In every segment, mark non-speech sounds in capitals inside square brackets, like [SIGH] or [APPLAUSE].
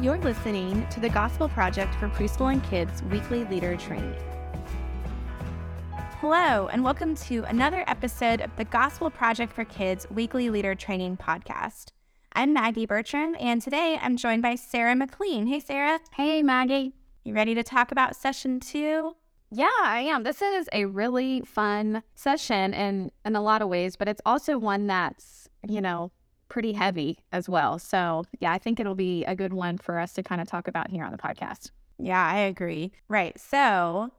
You're listening to the Gospel Project for Preschool and Kids weekly leader training. Hello, and welcome to another episode of the Gospel Project for Kids weekly leader training podcast. I'm Maggie Bertram, and today I'm joined by Sarah McLean. Hey, Sarah. Hey, Maggie. You ready to talk about session two? Yeah, I am. This is a really fun session in in a lot of ways, but it's also one that's, you know, pretty heavy as well. So, yeah, I think it'll be a good one for us to kind of talk about here on the podcast. Yeah, I agree. Right. So,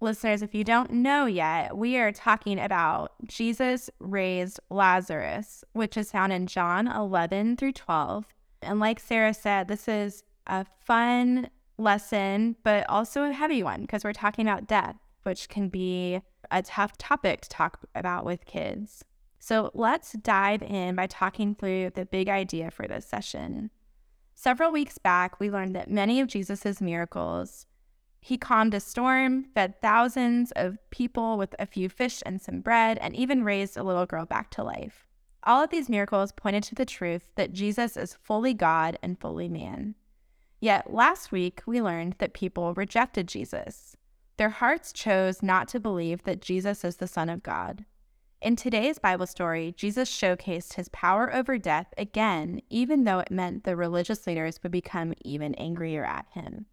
listeners, if you don't know yet, we are talking about Jesus raised Lazarus, which is found in John 11 through 12. And like Sarah said, this is a fun lesson, but also a heavy one because we're talking about death, which can be a tough topic to talk about with kids. So let's dive in by talking through the big idea for this session. Several weeks back, we learned that many of Jesus' miracles, he calmed a storm, fed thousands of people with a few fish and some bread, and even raised a little girl back to life. All of these miracles pointed to the truth that Jesus is fully God and fully man. Yet last week, we learned that people rejected Jesus. Their hearts chose not to believe that Jesus is the Son of God. In today's Bible story, Jesus showcased his power over death again, even though it meant the religious leaders would become even angrier at him.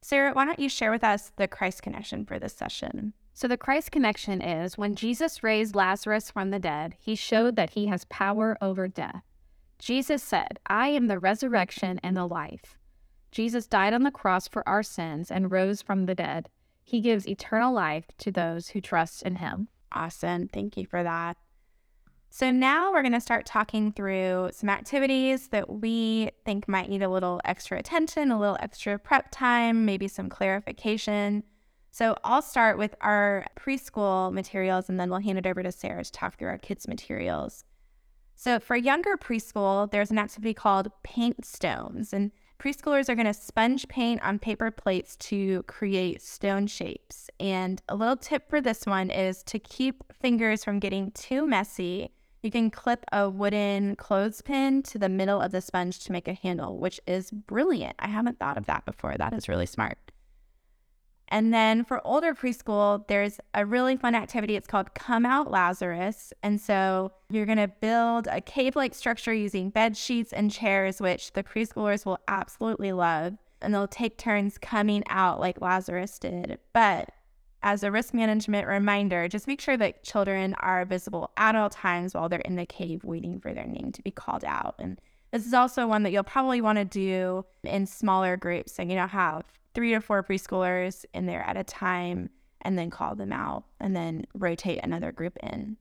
Sarah, why don't you share with us the Christ connection for this session? So, the Christ connection is when Jesus raised Lazarus from the dead, he showed that he has power over death. Jesus said, I am the resurrection and the life. Jesus died on the cross for our sins and rose from the dead. He gives eternal life to those who trust in him. Awesome. Thank you for that. So now we're going to start talking through some activities that we think might need a little extra attention, a little extra prep time, maybe some clarification. So I'll start with our preschool materials and then we'll hand it over to Sarah to talk through our kids' materials. So for younger preschool, there's an activity called Paint Stones. And preschoolers are going to sponge paint on paper plates to create stone shapes. And a little tip for this one is to keep fingers from getting too messy. You can clip a wooden clothespin to the middle of the sponge to make a handle, which is brilliant. I haven't thought of that before. That is really smart. And then for older preschool, there's a really fun activity. It's called Come Out Lazarus. And so you're going to build a cave like structure using bed sheets and chairs, which the preschoolers will absolutely love. And they'll take turns coming out like Lazarus did. But as a risk management reminder, just make sure that children are visible at all times while they're in the cave waiting for their name to be called out. And this is also one that you'll probably want to do in smaller groups. So, you know, have three to four preschoolers in there at a time and then call them out and then rotate another group in.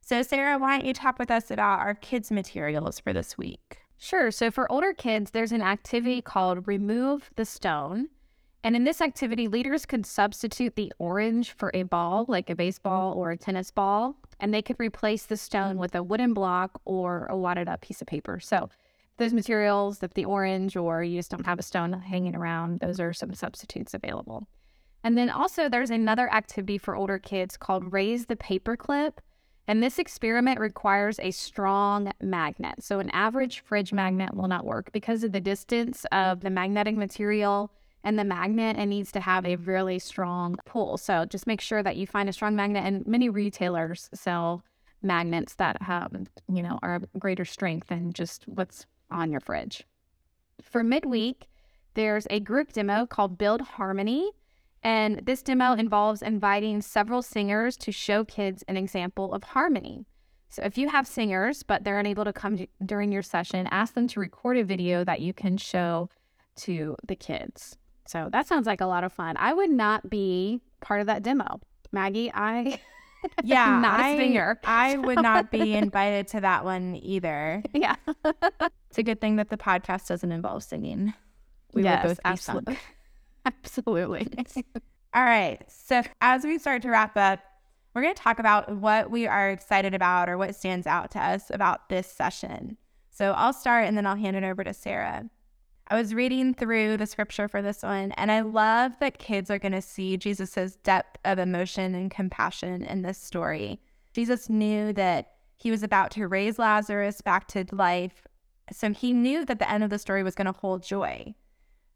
So, Sarah, why don't you talk with us about our kids' materials for this week? Sure. So, for older kids, there's an activity called Remove the Stone. And in this activity, leaders could substitute the orange for a ball, like a baseball or a tennis ball, and they could replace the stone with a wooden block or a wadded up piece of paper. So, those materials, if the orange or you just don't have a stone hanging around, those are some substitutes available. And then also there's another activity for older kids called Raise the Paperclip. And this experiment requires a strong magnet. So an average fridge magnet will not work because of the distance of the magnetic material and the magnet it needs to have a really strong pull. So just make sure that you find a strong magnet and many retailers sell magnets that have, you know, are greater strength than just what's on your fridge. For midweek, there's a group demo called Build Harmony. And this demo involves inviting several singers to show kids an example of harmony. So if you have singers, but they're unable to come during your session, ask them to record a video that you can show to the kids. So that sounds like a lot of fun. I would not be part of that demo. Maggie, I [LAUGHS] yeah, not a singer. [LAUGHS] I would not be invited to that one either. Yeah. it's a good thing that the podcast doesn't involve singing. We yes, would both be [LAUGHS] absolutely. absolutely. All right. So as we start to wrap up, we're going to talk about what we are excited about or what stands out to us about this session. So I'll start and then I'll hand it over to Sarah. I was reading through the scripture for this one, and I love that kids are going to see Jesus's depth of emotion and compassion in this story. Jesus knew that he was about to raise Lazarus back to life, So he knew that the end of the story was going to hold joy.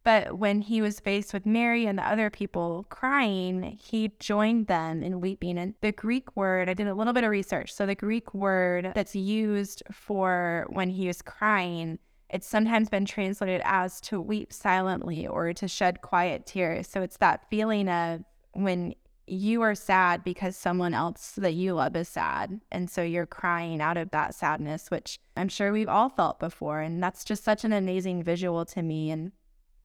But when he was faced with Mary and the other people crying, he joined them in weeping. And the Greek word, I did a little bit of research. So the Greek word that's used for when he was crying, it's sometimes been translated as to weep silently or to shed quiet tears. So it's that feeling of when you are sad because someone else that you love is sad. And so you're crying out of that sadness, which I'm sure we've all felt before. And that's just such an amazing visual to me. And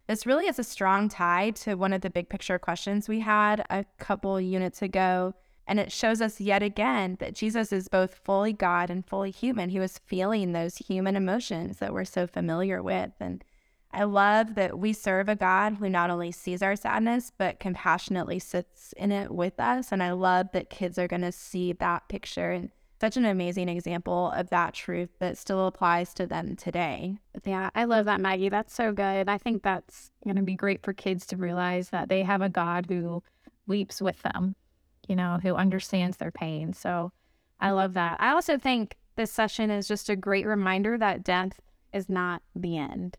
this really is a strong tie to one of the big picture questions we had a couple units ago. And it shows us yet again that Jesus is both fully God and fully human. He was feeling those human emotions that we're so familiar with. And I love that we serve a God who not only sees our sadness, but compassionately sits in it with us. And I love that kids are going to see that picture and such an amazing example of that truth that still applies to them today. Yeah, I love that, Maggie. That's so good. I think that's going to be great for kids to realize that they have a God who weeps with them, you know, who understands their pain. So I love that. I also think this session is just a great reminder that death is not the end,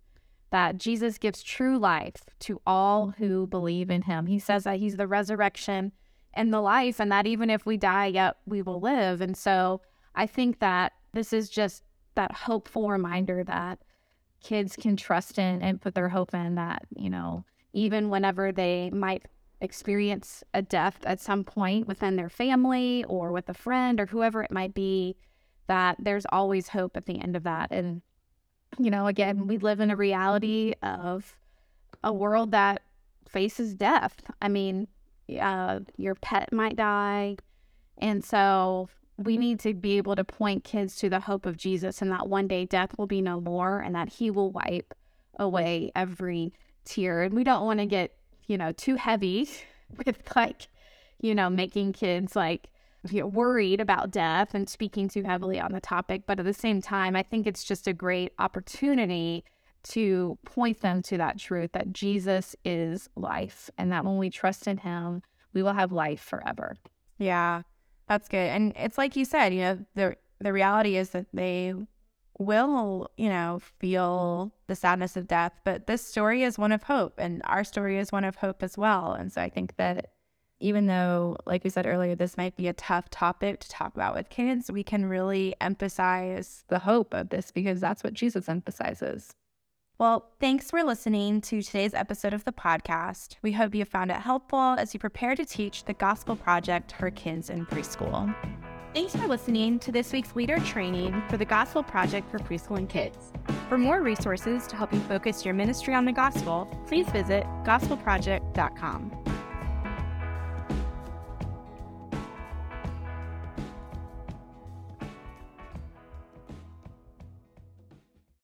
that Jesus gives true life to all mm-hmm. who believe in him. He says that he's the resurrection and the life, and that even if we die, yet we will live. And so I think that this is just that hopeful reminder that kids can trust in and put their hope in that, you know, even whenever they might experience a death at some point within their family or with a friend or whoever it might be, that there's always hope at the end of that. And, you know, again, we live in a reality of a world that faces death. I mean, uh, your pet might die. And so we need to be able to point kids to the hope of Jesus and that one day death will be no more and that he will wipe away every tear. And we don't want to get, you know, too heavy [LAUGHS] with like, you know, making kids like you know, worried about death and speaking too heavily on the topic. But at the same time, I think it's just a great opportunity to point them to that truth that Jesus is life and that when we trust in him, we will have life forever. Yeah, that's good. And it's like you said, you know, the the reality is that they will, you know, feel mm-hmm. the sadness of death, but this story is one of hope and our story is one of hope as well. And so I think that even though, like we said earlier, this might be a tough topic to talk about with kids, we can really emphasize the hope of this because that's what Jesus emphasizes. Well, thanks for listening to today's episode of the podcast. We hope you found it helpful as you prepare to teach the Gospel Project for kids in preschool. Thanks for listening to this week's leader training for the Gospel Project for Preschool and Kids. For more resources to help you focus your ministry on the gospel, please visit gospelproject.com.